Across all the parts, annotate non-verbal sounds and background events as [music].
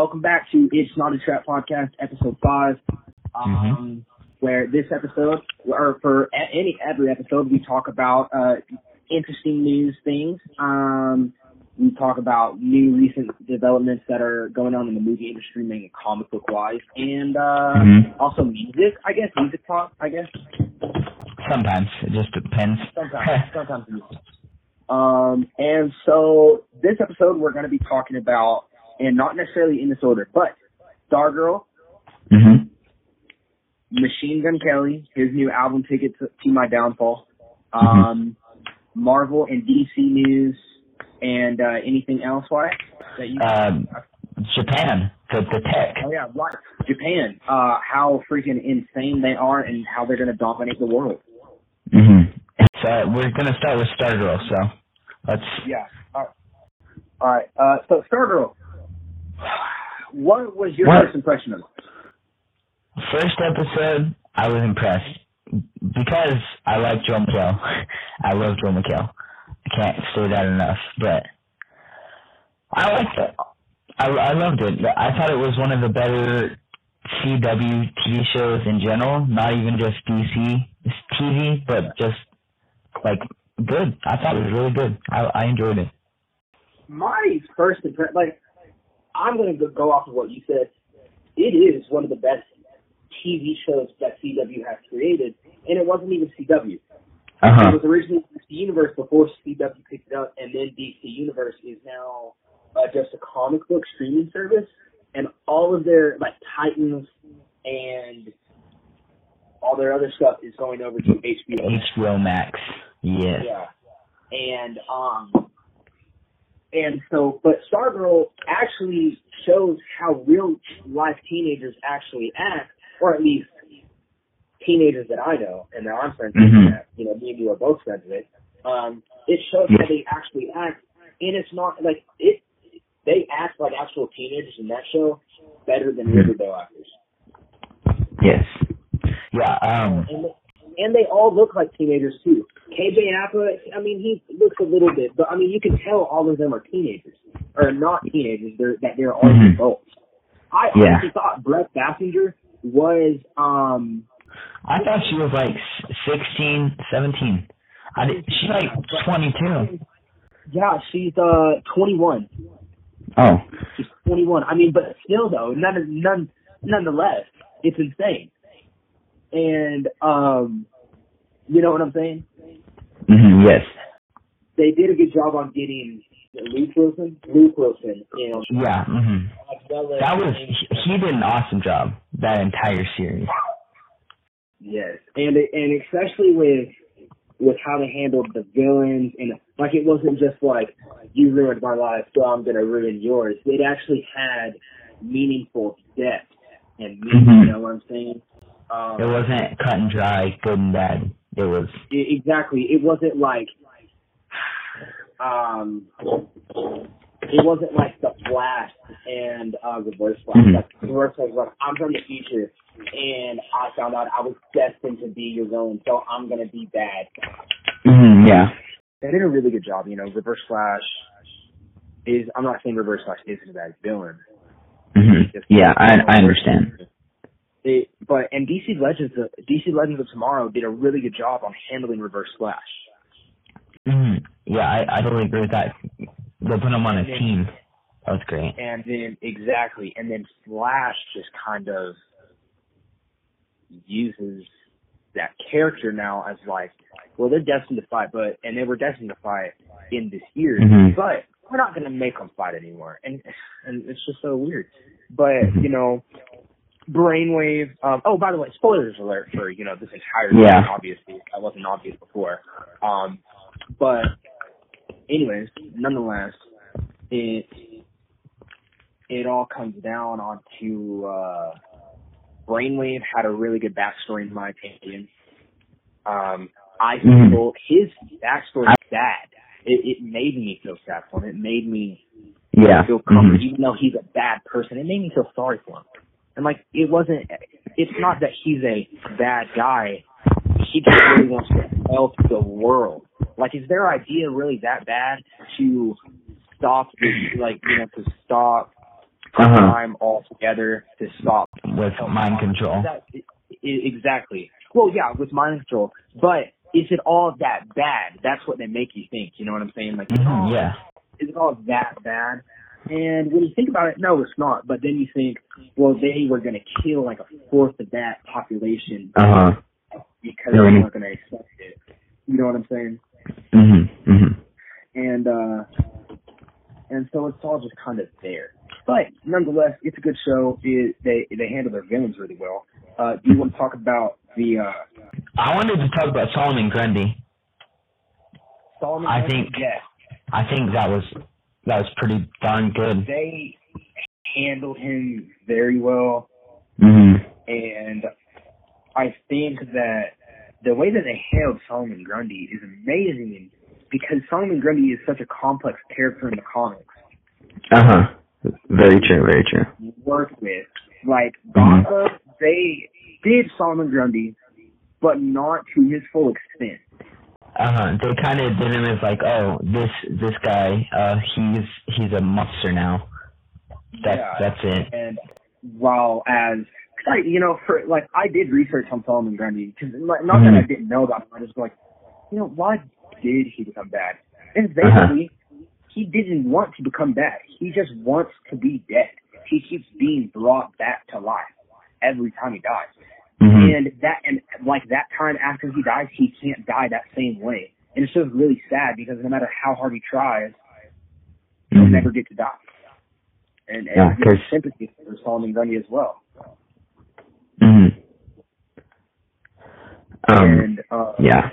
welcome back to It's Not a Trap podcast, episode five. Um, where this episode, or for any every episode, we talk about uh, interesting news things. Um, we talk about new recent developments that are going on in the movie industry, mainly comic book wise, and uh, Mhm. also music. I guess music talk. I guess Sometimes it just depends. sometimes, sometimes. Um, and so this episode we're going to be talking about, and not necessarily in this order, but Stargirl, mhm. Machine Gun Kelly, his new album Ticket to, to My Downfall, um, Marvel and DC news, and uh, anything else, why? That you? Um, Japan, the the tech. oh yeah, what? Japan. Uh, how freaking insane they are, and how they're going to dominate the world. Mhm. So we're gonna start with Stargirl. So let's. Yeah. All right. All right. Uh, so Stargirl, what was your What? first impression of it? First episode, I was impressed because I like Joel McHale. [laughs] I love Joel McHale. I can't say that enough, but I liked it. I, I loved it. I thought it was one of the better CW TV shows in general, not even just DC TV, but just like good. I thought it was really good. I, I enjoyed it. My first impression, like, I'm going to go off of what you said. It is one of the best TV shows that CW has created, and it wasn't even CW. Uh It was originally DC Universe before CW picked it up, and then DC Universe is now uh, just a comic book streaming service, and all of their like Titans and all their other stuff is going over to HBO. HBO Max. Yes. Yeah, and um, and so, but Stargirl actually shows how real life teenagers actually act, or at least teenagers that I know and that I'm friends with. Mhm. That, you know, me and you are both friends with. Um, it shows how they actually act, and it's not like it. They act like actual teenagers in that show better than Mhm. Riverdale actors. Yes. Yeah. Um. and and they all look like teenagers too. KJ Apa, I mean, he looks a little bit, but I mean, you can tell all of them are teenagers or not teenagers. They're that they're all Mhm. adults. I Yeah. honestly thought Brec Bassinger was um I thought she was like s- 16, 17. I did, she's like 22. yeah, she's uh 21. Oh. She's 21. I mean, but still though, none none nonetheless, it's insane. And um, you know what I'm saying? hmm yes. They did a good job on getting Luke Wilson, Luke Wilson, you know, Yeah. hmm as That was he, did an awesome job that entire series. Yes, and and especially with with how they handled the villains and like it wasn't just like you ruined my life, so I'm gonna ruin yours. It actually had meaningful depth and meaning. Mhm. You know what I'm saying? Um, It wasn't cut and dry, good and bad. It was. exactly. It wasn't like um it wasn't like the Flash and uh Reverse Flash. Mhm. Like Reverse Flash was like, I'm from the future and I found out I was destined to be your villain, so I'm gonna be bad. hmm yeah. They did a really good job, you know, Reverse Flash is I'm not saying Reverse Flash isn't a bad villain. hmm Yeah, I I understand. It, but and DC Legends of DC Legends of Tomorrow did a really good job on handling Reverse Flash. hmm Yeah, I I totally agree with that. They put him on a team. That was great. And then exactly, and then Flash just kind of uses that character now as like, well, they're destined to fight, but and they were destined to fight in this year, Mhm. but we're not going to make them fight anymore, and and it's just so weird. But Mhm. you know, Brainwave. Um, oh, by the way, spoilers alert for you know this entire Yeah. Obviously, that wasn't obvious before. Um, but anyways, nonetheless, it it all comes down onto uh, Brainwave had a really good backstory in my opinion. Um, I Mhm. feel his backstory is sad. It, it made me feel sad for him. It made me Yeah. feel comfortable, Mhm. even though he's a bad person. It made me feel sorry for him. And like, it wasn't. It's not that he's a bad guy. He just really wants to help the world. Like, is their idea really that bad to stop? Like, you know, to stop Uh-huh. time all together to stop With mind control. That- exactly. Well, yeah, with mind control. But is it all that bad? That's what they make you think. You know what I'm saying? Like, hmm yeah. is it all that bad? And when you think about it, no, it's not. But then you think, well, they were going to kill like a fourth of that population Uh huh. because Yeah, they right. weren't going to accept it. You know what I'm saying? Mhm. Mhm. And uh and so it's all just kind of there. But nonetheless, it's a good show. It, they they handle their villains really well. Uh, do you want to talk about the uh, I wanted to talk about Solomon Grundy. Solomon? I Grundy? think- yes, I think that was that was pretty darn good. they handled him very well, Mhm. and I think that the way that they handled Solomon Grundy is amazing because Solomon Grundy is such a complex character in the comics. Uh huh. Very true. Very true. Work with like Mhm. Gotham, they did Solomon Grundy, but not to his full extent. Uh huh. They kind of did him as like, oh, this this guy, uh, he's he's a monster now. That's Yeah. that's it. And while as I, you know, for like I did research on Solomon Grundy because like, not that I Mhm. didn't know about him, I just like, you know, why did he become bad? And Uh-huh. basically, he didn't want to become bad. He just wants to be dead. He keeps being brought back to life every time he dies. Mhm. And that and like that time after he dies, he can't die that same way. And it's just really sad because no matter how hard he tries, he'll Mhm. never get to die. And, and Yeah, 'cause- sympathy for Solomon Grundy as well. Mhm. Um. and uh, Yeah.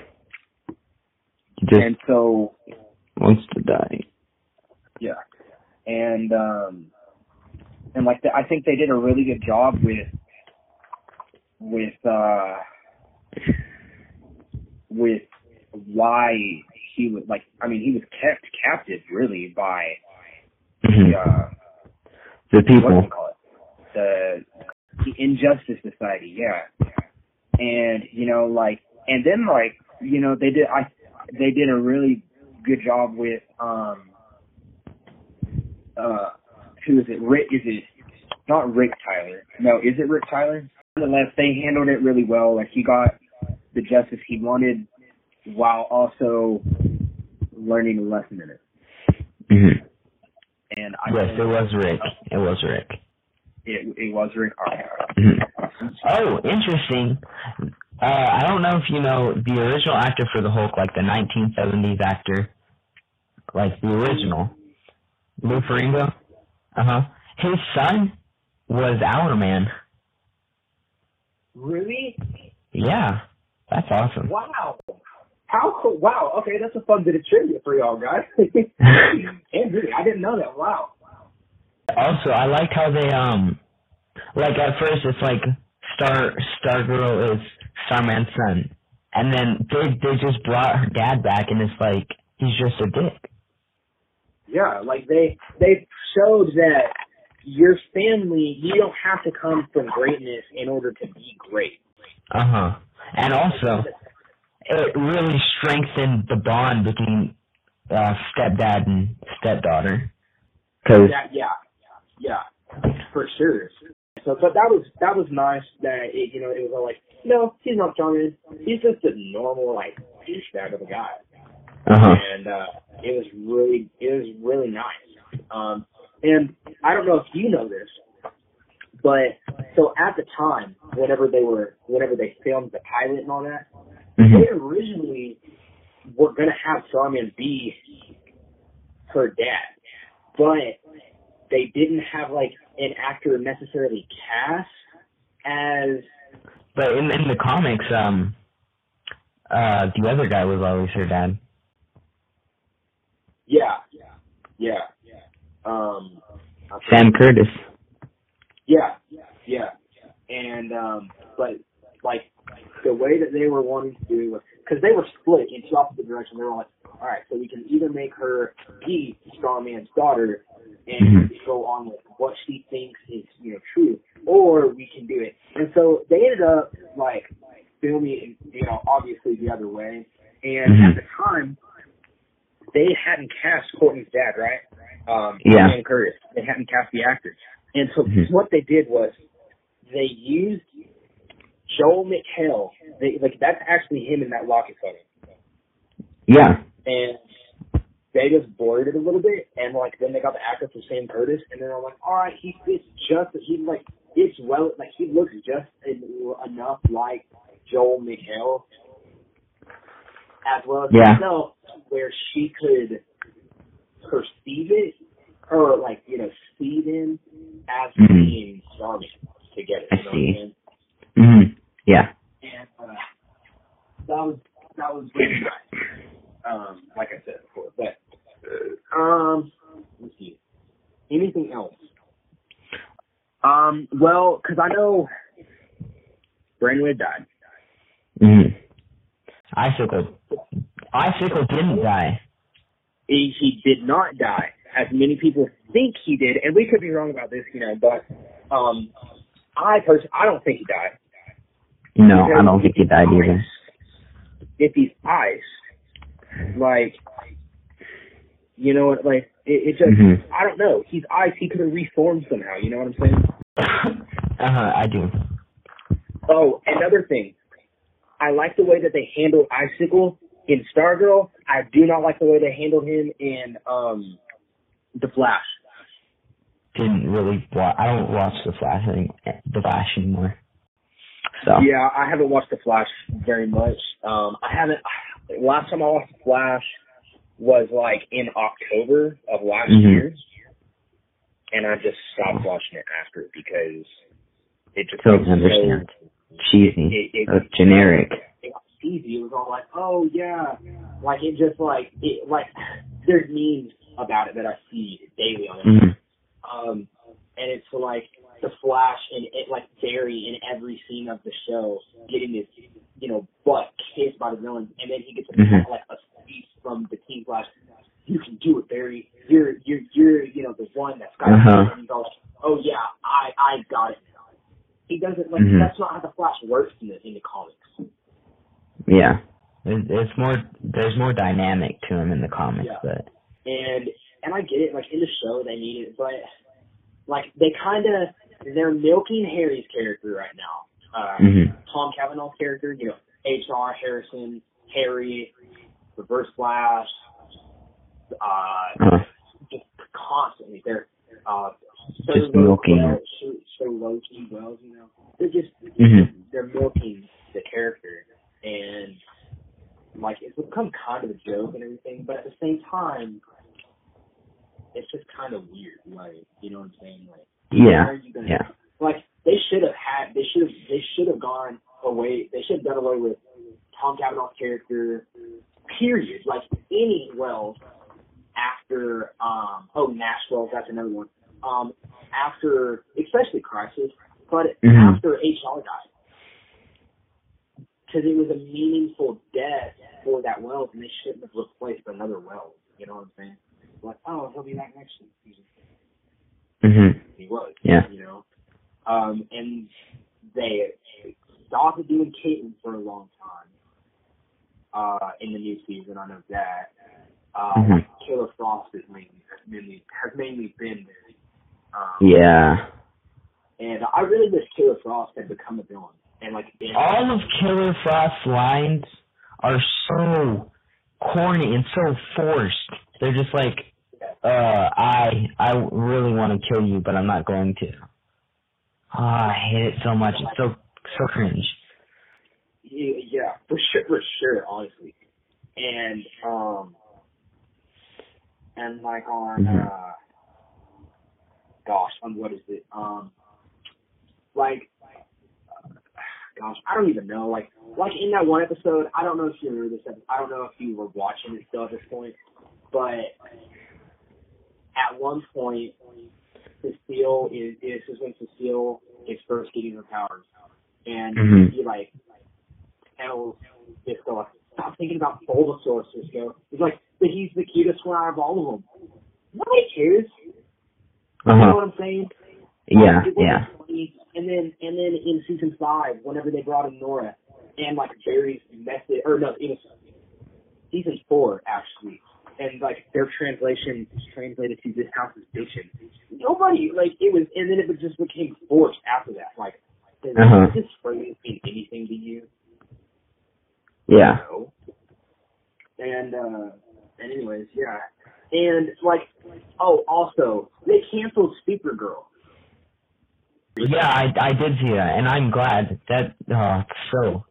Just and so wants to die. yeah, and um, and like the, I think they did a really good job with with uh with why he was like I mean he was kept captive really by the uh The what do people. you call it the the Injustice Society yeah. And you know like and then like you know they did I they did a really good job with um uh who is it? Rick is it not Rick Tyler. No is it Rick Tyler nonetheless they handled it really well like he got the justice he wanted while also learning a lesson in it Mm-hmm. and I Yes, it was Rick. It was Rick. it, it was Rick all right, all right. Mhm. Oh, interesting. Uh, I don't know if you know the original actor for the Hulk, like the 1970s actor, like the original, Lou Ferrigno. Uh huh. His son was Hourman. Really Yeah, that's awesome. Wow. How cool. Wow. Okay, that's a fun bit of trivia for y'all guys. [laughs] and really, I didn't know that. Wow. Wow. Also, I liked how they um, like at first it's like Star Star Girl is Starman's son, and then they they just brought her dad back, and it's like he's just a dick. Yeah, like they they showed that your family, you don't have to come from greatness in order to be great. Uh huh. And also, it really strengthened the bond between uh, stepdad and stepdaughter. Cause Yeah, yeah, yeah, for sure. So, but that was that was nice that it, you know it was all like, no, he's not charming. He's just a normal like douchebag of a guy. uh huh. and uh, it was really it was really nice. Um, and I don't know if you know this, but so at the time, whenever they were whenever they filmed the pilot and all that, hmm they originally were gonna have Starman be her dad, but they didn't have like an actor necessarily cast as But in in the comics, um, uh, the other guy was always her dad. Yeah, yeah. Yeah um Sam Curtis. Yeah, yeah, and um, but like the way that they were wanting to do it was because they were split in two opposite directions. They were like, all right, so we can either make her be Starman's daughter and Mhm. go on with what she thinks is you know true, or we can do it. And so they ended up like filming, you know, obviously the other way. And Mhm. at the time, they hadn't cast Courtney's dad, right? Um, Yeah. Sam Curtis. They hadn't cast the actors. And so Mhm. what they did was they used Joel McHale. They like that's actually him in that locket photo. Yeah. And they just blurred it a little bit, and like then they got the actor for Sam Curtis, and then I'm like, all right, he fits just he like it's well like he looks just en- enough like Joel McHale as well as Yeah. himself, where she could perceive it or like you know see them as Mhm. being charming together. I you know what see. I'm saying? Mhm. Yeah. and uh, that was that was really nice. Um, like I said before, but uh, um, let's see, anything else? Um, well, because I know Brainwave died. Mhm. Icicle. Icicle didn't die. He, he did not die, as many people think he did, and we could be wrong about this, you know. But um, I personally, I don't think he died. No, I don't think he died either. if he's ice, like, you know what, like, it, it just, Mhm. I don't know. He's ice. He could have reformed somehow. You know what I'm saying? [coughs] uh huh. I do. Oh, another thing. I like the way that they handled Icicle in Stargirl. I do not like the way they handled him in um The Flash. Didn't really. Wa- I don't watch the Flash. Any- the Flash anymore. So. Yeah, I haven't watched The Flash very much. Um, I haven't. Last time I watched The Flash was like in October of last Mhm. year, and I just stopped watching it after because it just Don't understand. So, Cheesy. it, it, generic. it easy. It was all like, oh yeah, like it just like it like [sighs] there's memes about it that I see daily on it. Mhm. Um, and it's like the Flash and it like Barry in every scene of the show getting his you know butt kicked by the villain, and then he gets a, Mhm. like a speech from the Team Flash. You can do it, Barry. You're you're you're you know the one that's got Uh-huh. it. And he goes, oh yeah, I I got it. He doesn't like Mhm. that's not how the Flash works in the in the comics. Yeah. It's more. There's more dynamic to him in the comics, Yeah. but. and and I get it. Like in the show, they need it, but like they kind of they're milking Harry's character right now. Uh, Mhm. Tom Cavanagh's character, you know, H.R. Harrison, Harry, Reverse Flash, uh, Uh, just constantly they're uh, so Just milking. well, so, so low key wells, you know. They're just Mhm. they're milking the character and like it's become kind of a joke and everything, but at the same time it's just kind of weird, like you know what I'm saying? Like yeah. where are you gonna Yeah. like they should have had they should have they should have gone away they should have done away with Tom Cavanagh's character period like any Wells after um oh Nash Wells that's another one um after especially Crisis but Mhm. after HR died because it was a meaningful death for that Wells and they shouldn't have replaced another Wells you know what I'm saying like oh he'll be back next season Mhm. he was. Yeah. You know. Um, and they stopped doing Caitlyn for a long time. Uh, in the new season, I know that. Uh, Mhm. Killer Frost is mainly has mainly has mainly been there. Um, Yeah. And I really wish Killer Frost had become a villain. And like been, All of Killer Frost's lines are so corny and so forced. They're just like, uh, I I really want to kill you, but I'm not going to. Ah, I hate it so much. It's so so cringe. Yeah, yeah, for sure, for sure, honestly. And um, and like on Mhm. uh, gosh, on what is it? Um, like, gosh, I don't even know. Like, like in that one episode, I don't know if you remember this. episode, I don't know if you were watching it still at this point, but at one point, Cecile is is this is when Cecile is first getting her powers, and Mhm. he like tells Cisco, like, stop thinking about Bulbasaur, Cisco. He's like, but he's the cutest one out of all of them. Nobody cares. You Uh know what I'm saying? Yeah. Yeah. And then, and then in season five, whenever they brought in Nora, and like Barry's method, or no, it was season four actually, and like their translation is translated to this house is bitchin'. Nobody like it was, and then it just became forced after that. Like, does Uh-huh. this phrase mean anything to you? Yeah. No. And uh, and anyways, yeah, and like, oh, also they canceled Supergirl. Yeah, I I did see that, and I'm glad that oh, it's so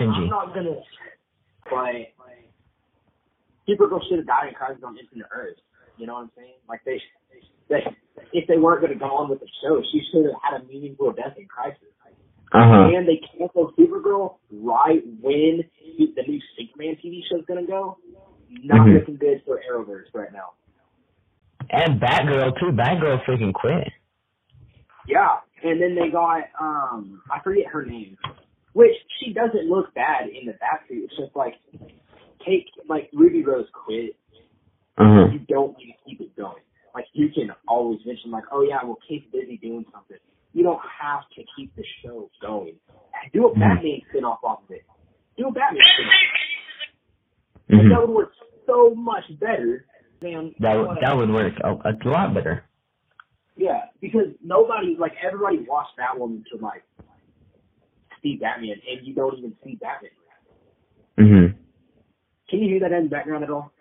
I'm not gonna, Supergirl should have died in Crisis on Infinite Earth. You know what I'm saying? Like they, they, if they weren't gonna go on with the show, she should have had a meaningful death in Crisis. Uh huh. And they canceled Supergirl right when the new Superman TV show is gonna go. Not Mhm. looking good for Arrowverse right now. And Batgirl too. Batgirl freaking quit. Yeah, and then they got um I forget her name, which she doesn't look bad in the backseat. It's just like take like Ruby Rose quit. Huh. You don't need to keep it going. Like you can always mention like, oh yeah, well Kate's busy doing something. You don't have to keep the show going. Do a Mhm. Batman spin off off of it. Do a Batman spin off. Mhm. That would work so much better than That would that would work a, a lot better. Because nobody, like everybody watched that one to like see Batman, and you don't even see Batman. Mhm. Can you hear that in the background at all?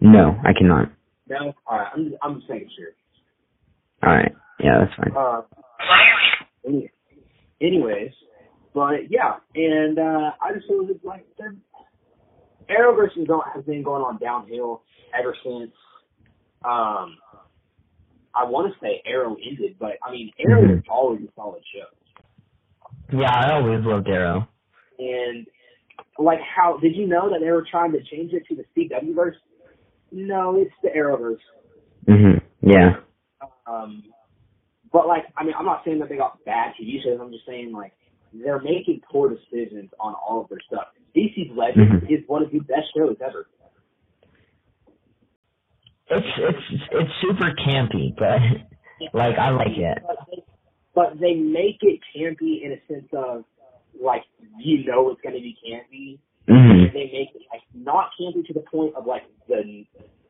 No, I cannot. No. All right, I'm just, I'm just making sure. All right. Yeah, that's fine. Uh, any- anyways, but yeah, and uh I just feel it's like Arrowverse has been going on downhill ever since. Um, I want to say Arrow ended, but I mean Arrow Mhm. is always a solid show. Yeah, I always loved Arrow. And like, how did you know that they were trying to change it to the CW verse? No, it's the Arrowverse. Mhm. Yeah. Um, but like, I mean, I'm not saying that they got bad TV shows. I'm just saying like they're making poor decisions on all of their stuff. DC's Legends Mhm. is one of the best shows ever. It's it's it's super campy, but like I like it. But they, make it campy in a sense of like you know it's going to be campy. Mhm. And they make it like not campy to the point of like the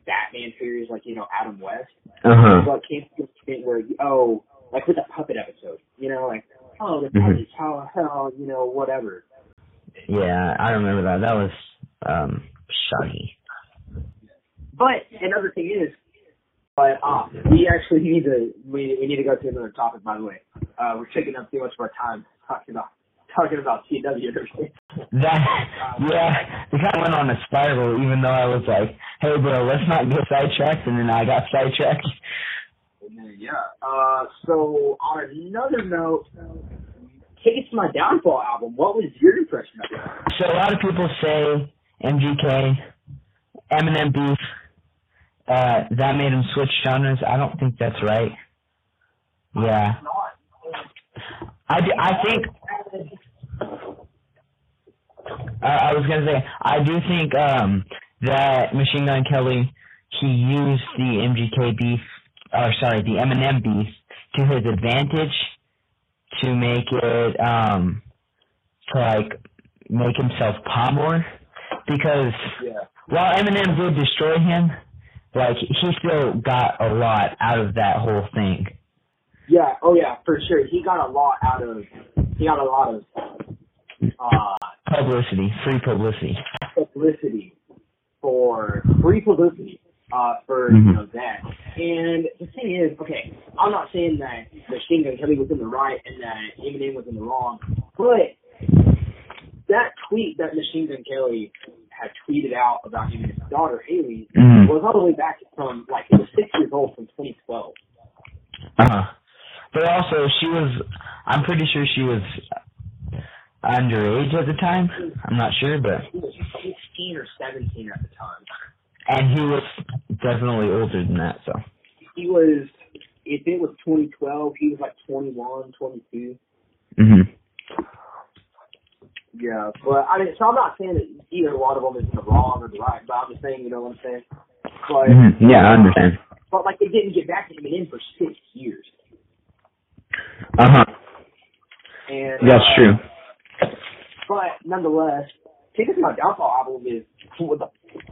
Batman series, like you know Adam West. Uh huh. but came to the point where oh, like with the puppet episode, you know, like oh the Mhm. how how you know whatever. Yeah, I remember that. That was um shocking. But another thing is, but uh, we actually need to we we need to go to another topic. By the way, uh, we're taking up too much of our time talking about talking about everything. [laughs] That yeah, we kind of went on a spiral. Even though I was like, "Hey, bro, let's not get sidetracked," and then I got sidetracked. Yeah. Uh, so on another note, Tickets to My Downfall album. What was your impression of it? So a lot of people say MGK, Eminem beef, uh, that made him switch genres. I don't think that's right. Yeah. I, d- I think uh, I was gonna say I do think um, that Machine Gun Kelly he used the MGK beef, or sorry, the Eminem beef to his advantage to make it um, to like make himself pop more because Yeah. while Eminem did destroy him, like he still got a lot out of that whole thing. Yeah, oh yeah, for sure. He got a lot out of he got a lot of uh Publicity, free publicity. publicity for free publicity uh for Mhm. you know that. And the thing is, okay, I'm not saying that Machine Gun Kelly was in the right and that Eminem was in the wrong, but that tweet that Machine Gun Kelly had tweeted out about Eminem's daughter Haley Mhm. was all the way back from like it was six years old from 2012. Uh huh. But also, she was. I'm pretty sure she was underage at the time. I'm not sure, but He was 16 or 17 at the time. and he was definitely older than that. So he was if it was 2012, he was like 21, 22. Mhm. Yeah, but I mean, so I'm not saying that either one of them is the wrong or the right, but I'm just saying, you know what I'm saying. But Mhm. Yeah, I understand. but like they didn't get back to him in for six years, Uh huh. and That's uh, true. But nonetheless, Tickets to My Downfall album is with the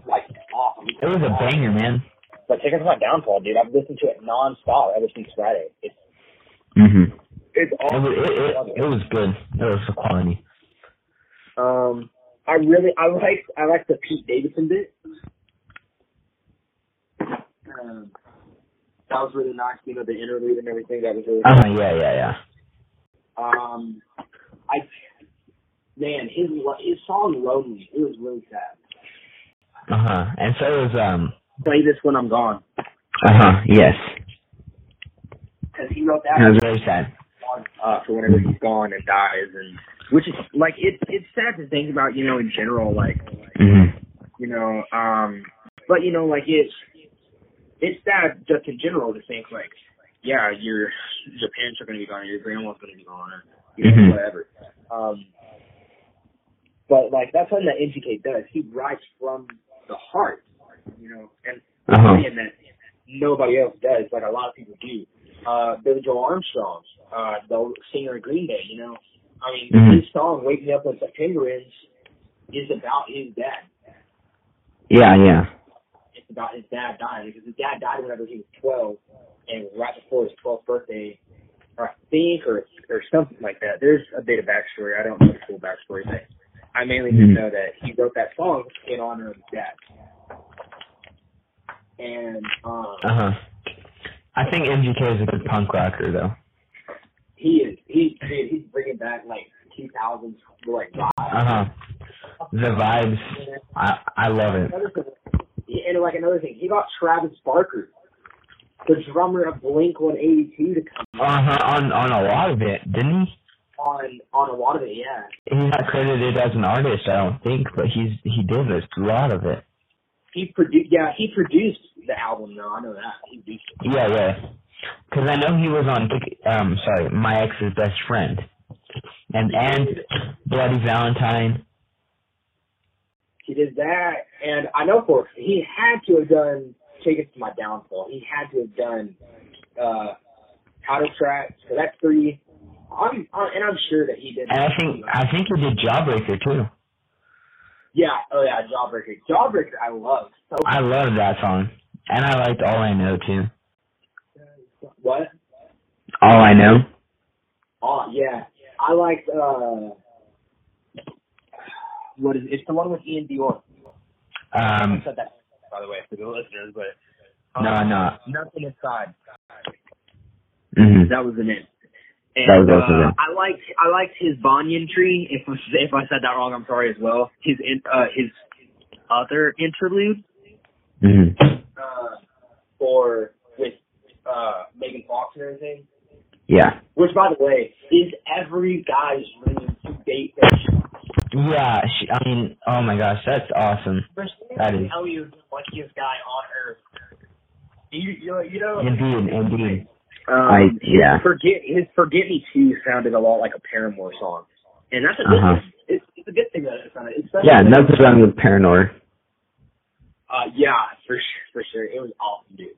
like awesome. It was a banger, man. But Tickets to My Downfall, dude, I've listened to it nonstop ever since Friday. It's Mhm. it's It awesome. was, it, it, it was good. It was the quality. Um, I really, I like, I like the Pete Davidson bit. Um, that was really nice. You know, the interlude and everything. That was really. Uh, yeah, yeah, yeah. Um, I, man, his his song "Lonely" it was really sad. Uh huh. And so it was um. Play this when I'm gone, Uh huh. Yes. because he wrote It that was very sad. uh, for whenever he's gone and dies, and which is like it's it's sad to think about. You know, in general, like Mhm. you know, um, but you know, like it's it's sad just in general to think like, yeah, your your parents are gonna be gone, or your grandma's gonna be gone, or you know, Mhm. whatever. Um, but like that's something that MGK does. He writes from the heart, you know, and Uh huh. something that nobody else does, like a lot of people do. Uh, Billie Joe Armstrong, uh, the singer of Green Day, you know. I mean, Mhm. his song "Wake Me Up When September Ends" is about his dad. Yeah. Yeah. it's about his dad dying because his dad died whenever he was 12 and right before his 12th birthday, or I think, or or something like that. There's a bit of backstory. I don't know the full backstory, but I mainly just Mhm. know that he wrote that song in honor of his dad. And um, Uh huh. I think MGK is a good punk rocker though. He is he dude, he's bringing back like 2000s like vibe. Uh huh. The vibes. I I love it. Thing, and like another thing, he got Travis Barker, the drummer of Blink 182, to come Uh huh. On on a lot of it, didn't he? on on a lot of it. Yeah. He's not credited as an artist, I don't think, but he's he did a lot of it. He produced, yeah, he produced the album though. I know that he produced it. Yeah, yeah. Because I know he was on um sorry, my ex's best friend, and and Bloody Valentine. He did that, and I know for he had to have done "Take to My Downfall." He had to have done uh, title track. So that's three. I'm, i and I'm sure that he did. And I think I think he did Jawbreaker too. Yeah. Oh yeah, Jawbreaker. Jawbreaker, I love. So I love that song, and I liked All I Know too. What? All I know. Oh yeah, I liked. uh What is? it? It's the one with iann dior. I Um, said that by the way for the listeners, but no, um, no. nothing inside. Mhm. That was the name. And, That was also uh. I liked I liked his banyan tree. If if I said that wrong, I'm sorry as well. His in, uh his other interlude Mhm. uh for with uh Megan Fox and everything. Yeah. Which by the way is every guy's dream to date that Yeah, she, I mean, oh my gosh, that's awesome. That is- tell you the luckiest guy on earth. You you, you know Indeed, indeed. Um, I- his yeah. Forget his "Forget Me Too" sounded a lot like a Paramore song, and that's a good Uh-huh. It's, it's a good thing that it sounded. Especially Yeah. Nothing's wrong with Paramore. Uh, yeah, for sure, for sure. It was awesome, dude.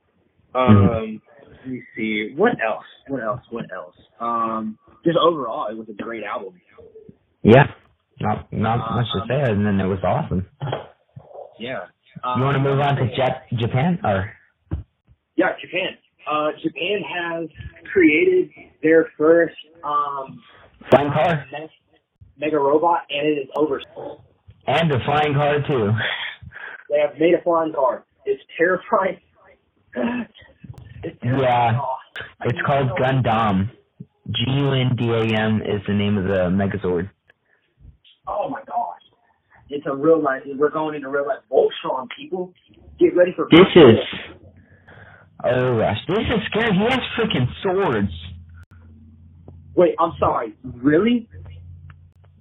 Mm-hmm. Um, let me see. What else? What else? What else? Um, just overall, it was a great album. Yeah. Not not much to say other than it was awesome. Yeah. You want to move on to Jap- Japan or? Yeah, Japan. Uh, Japan has created their first um Flying car me- mega robot, and it is over. and a flying car too. They have made a flying car. It's terrifying. [laughs] Yeah. Oh, it's called Gundam. G U N D A M is the name of the Megazord. Oh my gosh. It's a real life. We're going into real life. Voltron, people. Get ready for This is. Oh gosh, this is scary. He has freaking swords. Wait, I'm sorry. Really?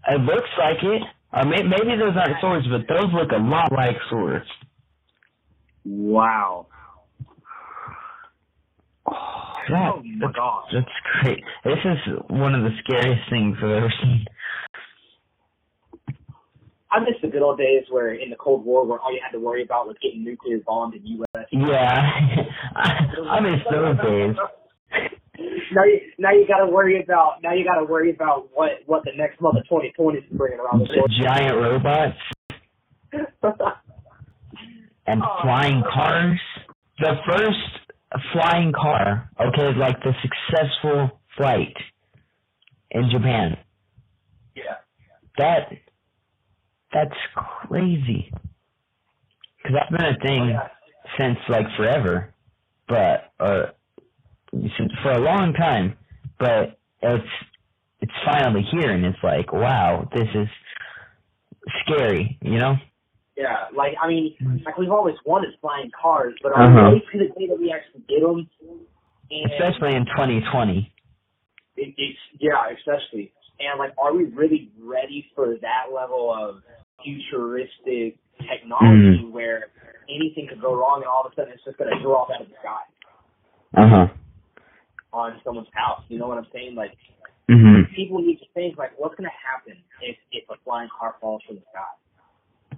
It looks like it. Or may- maybe those aren't swords, but those look a lot like swords. Wow. Oh my gosh. That's great. This is one of the scariest things I've ever seen. I miss the good old days where in the Cold War where all you had to worry about was getting nuclear bombed in the U.S. Yeah, [laughs] I, miss those days. [laughs] now you now you got to worry about now you got to worry about what what the next month of 2020 is bringing around the The giant robots. world. [laughs] and flying cars. The first flying car, okay, like the successful flight in Japan. Yeah. That that's crazy. Cause that's been a thing Oh, yeah. since like forever, but uh, since for a long time. But it's it's finally here, and it's like, wow, this is scary, you know? Yeah, like I mean, like we've always wanted flying cars, but are Uh-huh. we ready to the day that we actually get them? And Especially in 2020. it, it's yeah, especially. And like, are we really ready for that level of futuristic technology where anything could go wrong and all of a sudden it's just gonna drop out of the sky Uh huh. on someone's house? You know what I'm saying? Like, Mhm. people need to think like, what's gonna happen if if a flying car falls from the sky?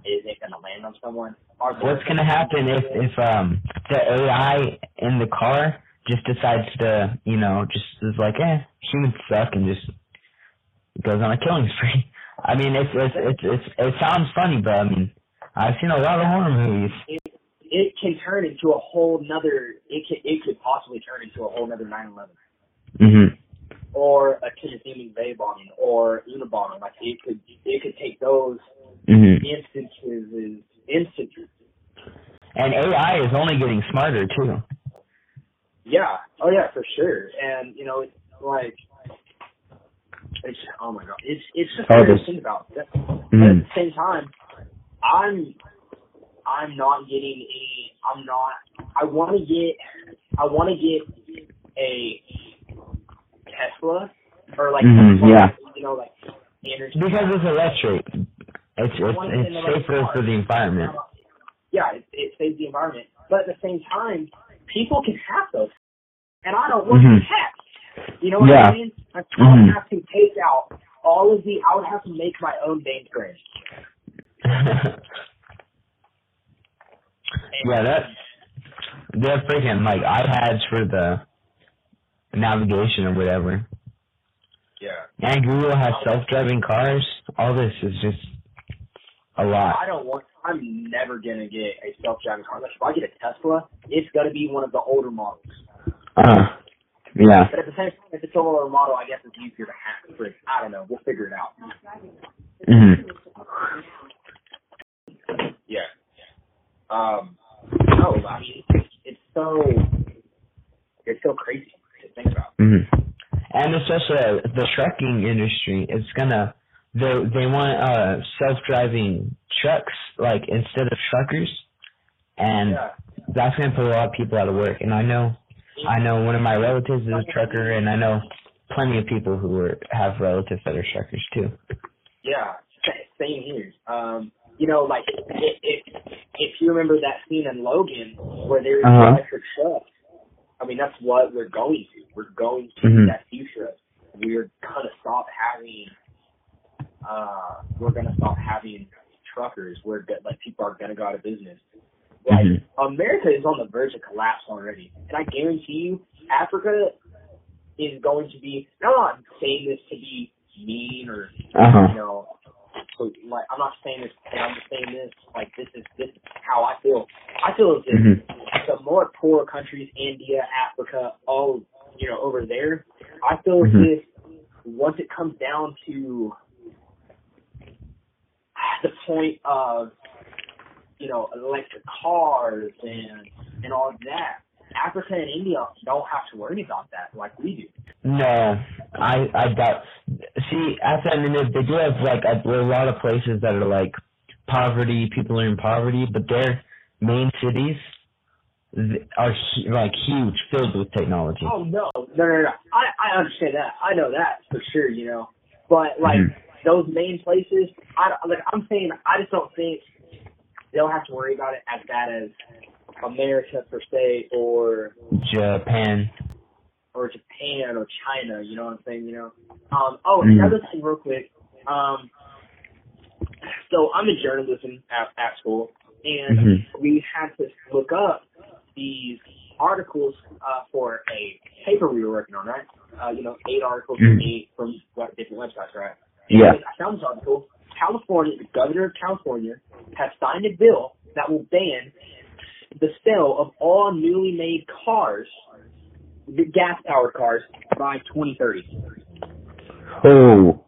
Is it gonna land on someone? What's gonna happen if if um the AI in the car just decides to you know just is like eh humans suck and just goes on a killing [laughs] spree? I mean it's it's it's, it's it sounds funny but I mean I've seen a lot of horror movies. it it can turn into a whole nother it can it could possibly turn into a whole nother nine eleven. Mhm. Or a Kissimmee Bay bombing or Unabomber. Like it could it could take those Mhm. instances as instances. And AI is only getting smarter too. Yeah. Oh yeah, for sure. And you know, it's like it's oh my god. It's it's just Oh, to this- think about. But at Mhm. the same time, I'm I'm not getting any I'm not I wanna get I wanna get a Tesla or like Mhm, some- yeah. you know, like energy Because it's electric. It's it's, it's safer for the environment. Yeah, it, it saves the environment. But at the same time, people can have those. And I don't want Mhm. to have. You know what Yeah. I mean? I Mhm. have to take out all of the, I would have to make my own name brand. [laughs] yeah, that they're freaking like iPads for the navigation or whatever. Yeah. And Google has self-driving cars. All this is just a lot. I don't want, I'm never to get a self-driving car. Like, if I get a Tesla, it's to be one of the older models. Uh. Yeah. But at the same time, if it's an older model, I guess it's easier to hack. For, I don't know. We'll figure it out. Mhm. Yeah. Um, no, I mean, it's, so, it's so crazy to think about. Mhm. And especially the trucking industry, it's gonna they they want uh self-driving trucks like instead of truckers, and Yeah. that's gonna put a lot of people out of work. And I know I know one of my relatives is a trucker, and I know plenty of people who are, have relatives that are truckers too. Yeah, same here. Um, you know, like if if, if you remember that scene in Logan where there's Uh-huh. electric trucks, I mean that's what we're going to. We're going to Mhm. that future. We're gonna stop having. Uh, we're gonna stop having truckers. We're go- like people are gonna go out of business. Like Mhm. America is on the verge of collapse already, and I guarantee you, Africa is going to be. and I'm not saying this to be mean or Uh huh. you know, so like I'm not saying this, I'm just saying this. Like this is this is how I feel. I feel as if Mhm. the more poor countries, India, Africa, all you know over there, I feel as Mhm. if once it comes down to the point of you know electric cars and and all of that, Africa and India don't have to worry about that like we do. No, I I doubt. See, at the end of they do have like a, a lot of places that are like poverty. People are in poverty, but their main cities are like huge, filled with technology. Oh no, no, no, no. I I understand that. I know that for sure. You know, but like Mhm. Those main places, I like I'm saying, I just don't think they'll have to worry about it as bad as America per se, or Japan. or Japan or China. You know what I'm saying? You know. Um. Oh, Mhm. another thing, real quick. Um. So I'm in journalism at at school, and Mhm. we had to look up these articles uh, for a paper we were working on, right? Uh, you know, eight articles from Mhm. eight from what different websites, right? Yeah. And I found this article. California, the governor of California, has signed a bill that will ban the sale of all newly made cars, gas powered cars, by 2030. Oh.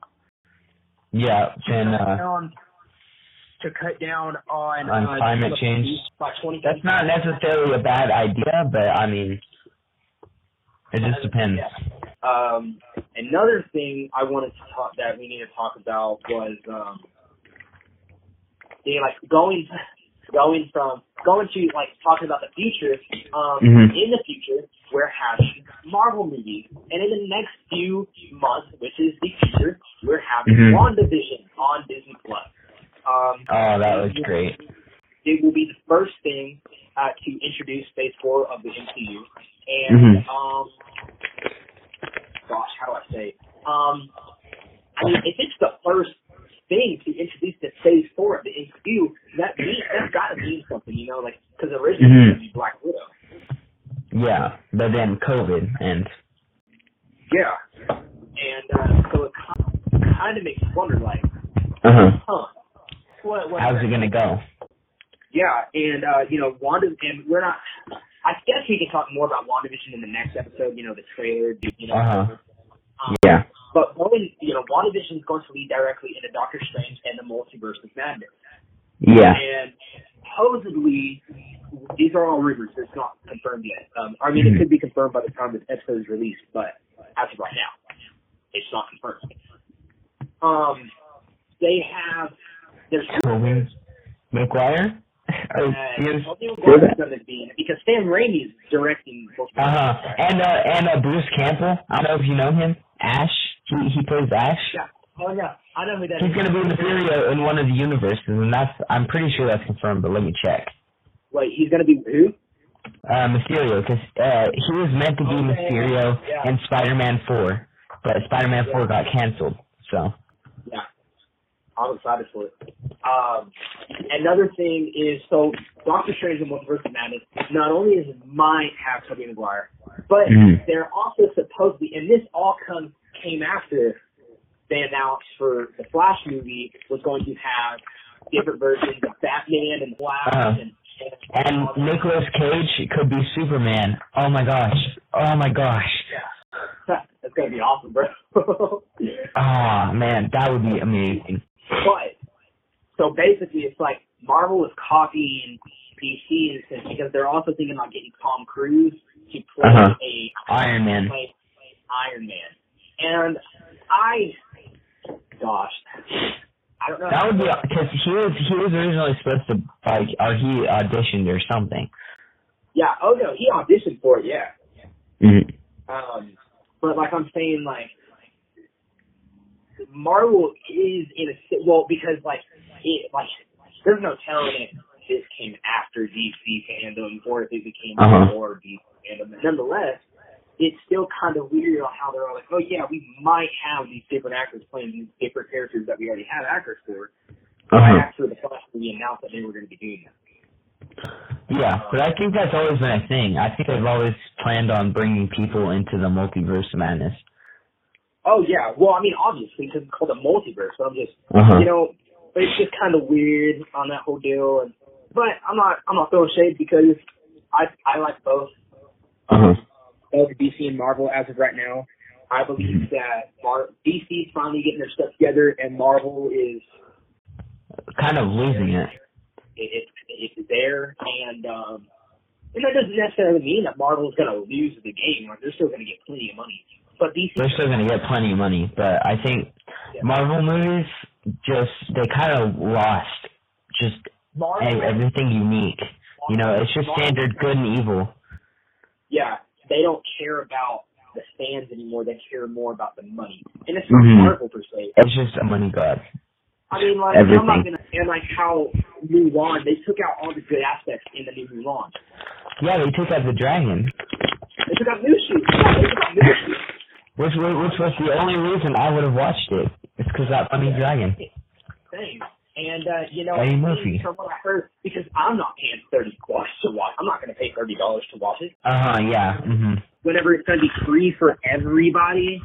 Yeah, To and cut uh, down- to cut down on On uh, climate change. by 20. that's not necessarily a bad idea, but I mean, it just depends. Um, another thing I wanted to talk that we need to talk about was um, the, like going going from going to like talking about the future. Um, Mhm. In the future, we're having Marvel movies, and in the next few months, which is the future, we're having Mhm. WandaVision on Disney Plus. Um, Oh, that was great. it will be the first thing uh, to introduce Phase Four of the MCU, and Mhm. um, gosh, how do I say? Um, I mean, if it's the first thing to introduce the Phase Four of the MCU, that means that's got to mean something, you know, like because originally it was gonna be Black Widow. Yeah, but then COVID and Yeah, and uh, so it kind of makes you wonder, like, Uh huh. huh, what, what how's it gonna go? Yeah, and uh, you know, Wanda, and we're not. I guess we can talk more about WandaVision in the next episode. You know, the trailer. You know, Uh-huh. um, Yeah. But going, you know, WandaVision is going to lead directly into Doctor Strange and the Multiverse of Madness. Yeah. And supposedly, these are all rumors. It's not confirmed yet. Um, I mean, it Mhm. could be confirmed by the time this episode is released, but as of right now, it's not confirmed. Um, they have. There's Tobey Maguire? Uh, Oh, yes. Tobey Maguire's going to be in it because Sam Raimi is directing. Uh huh. And uh, and uh, Bruce Campbell. I don't know if you know him. Ash. He he plays Ash. Yeah. Oh yeah, I know who that He's is. gonna be in the Mysterio in one of the universes, and that's I'm pretty sure that's confirmed. But let me check. Wait, he's gonna be who? Uh, Mysterio, because uh, he was meant to be Okay, Mysterio yeah. in Spider-Man 4, but Spider-Man 4 got canceled. So Yeah. I'm excited for it. Um, another thing is, so Doctor Strange and Multiverse of Madness not only is it might have Tobey Maguire, but Mhm. they're also supposedly, and this all comes came after they announced for the Flash movie was going to have different versions of Batman and Flash Uh-huh. and, and Nicolas Cage could be Superman. Oh my gosh. Oh my gosh. Yeah. [laughs] That's gonna be awesome, bro. Oh [laughs] man, that would be amazing. But so basically, it's like Marvel is copying DC in a sense because they're also thinking about getting Tom Cruise to play Uh-huh. a Iron Man. play Iron Man, and I, gosh, I don't know. That would be because he was he was originally supposed to like or he auditioned or something. Yeah. Oh no, he auditioned for it. Yeah. Mhm. Um, but like I'm saying, like Marvel is in a well because like it like there's no telling if this came after DC FanDome or if it became Uh-huh. before DC FanDome. But nonetheless, it's still kind of weird on how they're all like, oh yeah, we might have these different actors playing these different characters that we already have actors for. Right Uh-huh. after the Flash we announced that they were going to be doing that. Yeah, but I think that's always been a thing. I think they've always planned on bringing people into the multiverse madness. Oh yeah, well I mean obviously because it's called a multiverse, but I'm just Uh-huh. you know, but it's just kind of weird on that whole deal. And but I'm not I'm not throwing shade because I I like both Uh-huh. both DC and Marvel as of right now. I believe that Mar- DC's finally getting their stuff together, and Marvel is Kind of losing it. it, it, it's there, and um, and that doesn't necessarily mean that Marvel's going to lose the game. Like they're still going to get plenty of money, but DC They're still gonna get plenty of money, but I think Marvel movies just they kind of lost just Marvel, everything unique. You know, it's just standard good and evil. yeah, they don't care about the fans anymore. They care more about the money, and it's not Mhm. Marvel per se. It's just a money grab. I mean, like Everything. I'm not gonna and like how Mulan, they took out all the good aspects in the new Mulan. Yeah, they took out the dragon, They took out Mushu. Yeah, they took out Mushu. Which which was the only reason I would have watched it. It's because that funny dragon. Thing. And uh, you know, Eddie Murphy. from what I heard, because I'm not paying thirty dollars to watch. I'm not gonna pay thirty dollars to watch it. Uh huh. Yeah. Mhm. Whenever it's gonna be free for everybody.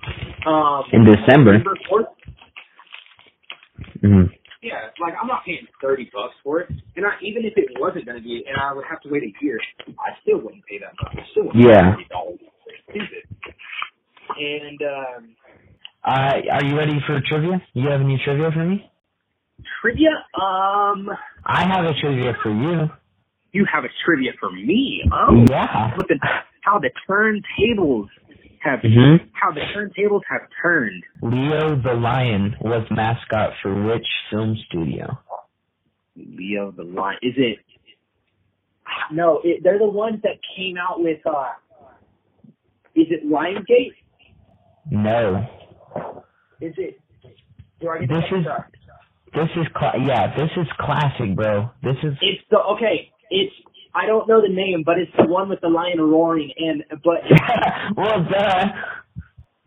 Um, In December. December 4th, Mhm. Yeah, like I'm not paying thirty bucks for it, and I, even if it wasn't going to be, and I would have to wait a year, I still wouldn't pay that much. I still wouldn't Yeah. pay $50. Stupid. And um, Uh, are you ready for trivia? You have any trivia for me? trivia, um, I have a trivia for you. you have a trivia for me. Oh, Yeah. look at how the turntables have Mhm. how the turntables have turned. Leo the Lion was mascot for which film studio? Leo the Lion. Is it? No, it, they're the ones that came out with. uh Is it Lionsgate? No. Is it? Do I get This is-? This is cla- yeah, this is classic, bro. This is It's the okay. It's I don't know the name, but it's the one with the lion roaring and but [laughs] well, duh.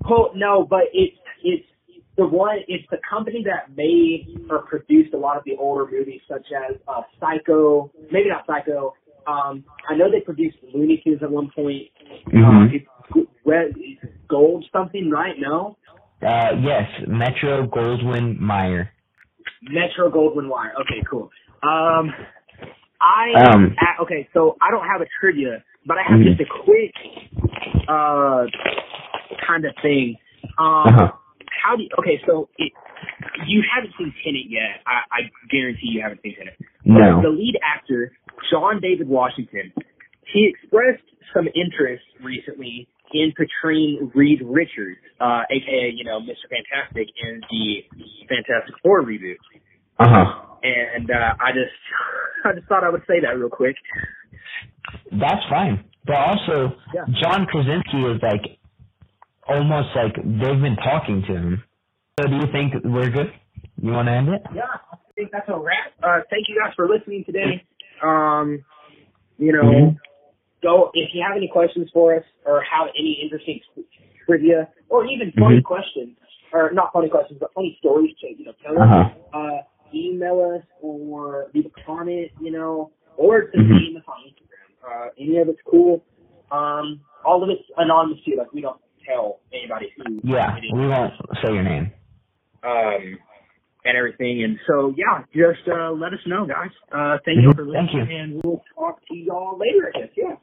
oh no, but it's it's the one. It's the company that made or produced a lot of the older movies, such as uh, Psycho. Maybe not Psycho. Um, I know they produced Looney Tunes at one point. Uh, it's Red, Gold something, right? No, Uh, yes, Metro Goldwyn Mayer. Metro Goldwyn Wire. Okay, cool. Um, I Um. uh, okay, so I don't have a trivia, but I have Mhm. just a quick uh kind of thing. Um, Uh-huh. how do you, okay? So it, you haven't seen Tenet yet. I, I guarantee you haven't seen Tenet. No. The lead actor, John David Washington, he expressed some interest recently in portraying Reed Richards, uh, aka you know Mr. Fantastic, in the Fantastic Four reboot. Uh huh. And uh, I just, [laughs] I just thought I would say that real quick. That's fine. But also, Yeah. John Krasinski is like almost like they've been talking to him. So do you think we're good? You want to end it? Yeah, I think that's a wrap. Uh, thank you guys for listening today. Um, you know, Mhm. Go if you have any questions for us or have any interesting trivia or even funny Mhm. questions or not funny questions but funny stories to you know tell Uh us. Uh, email us or leave a comment, you know, or to Mhm. DM us on Instagram. Uh, any of it's cool. Um, all of it's anonymous too. Like we don't tell anybody who. Yeah, we won't say your name. um, and everything. And so, yeah, just uh, let us know, guys. Uh, thank you Mhm. for listening, you. and we'll talk to y'all later, I guess. Yeah.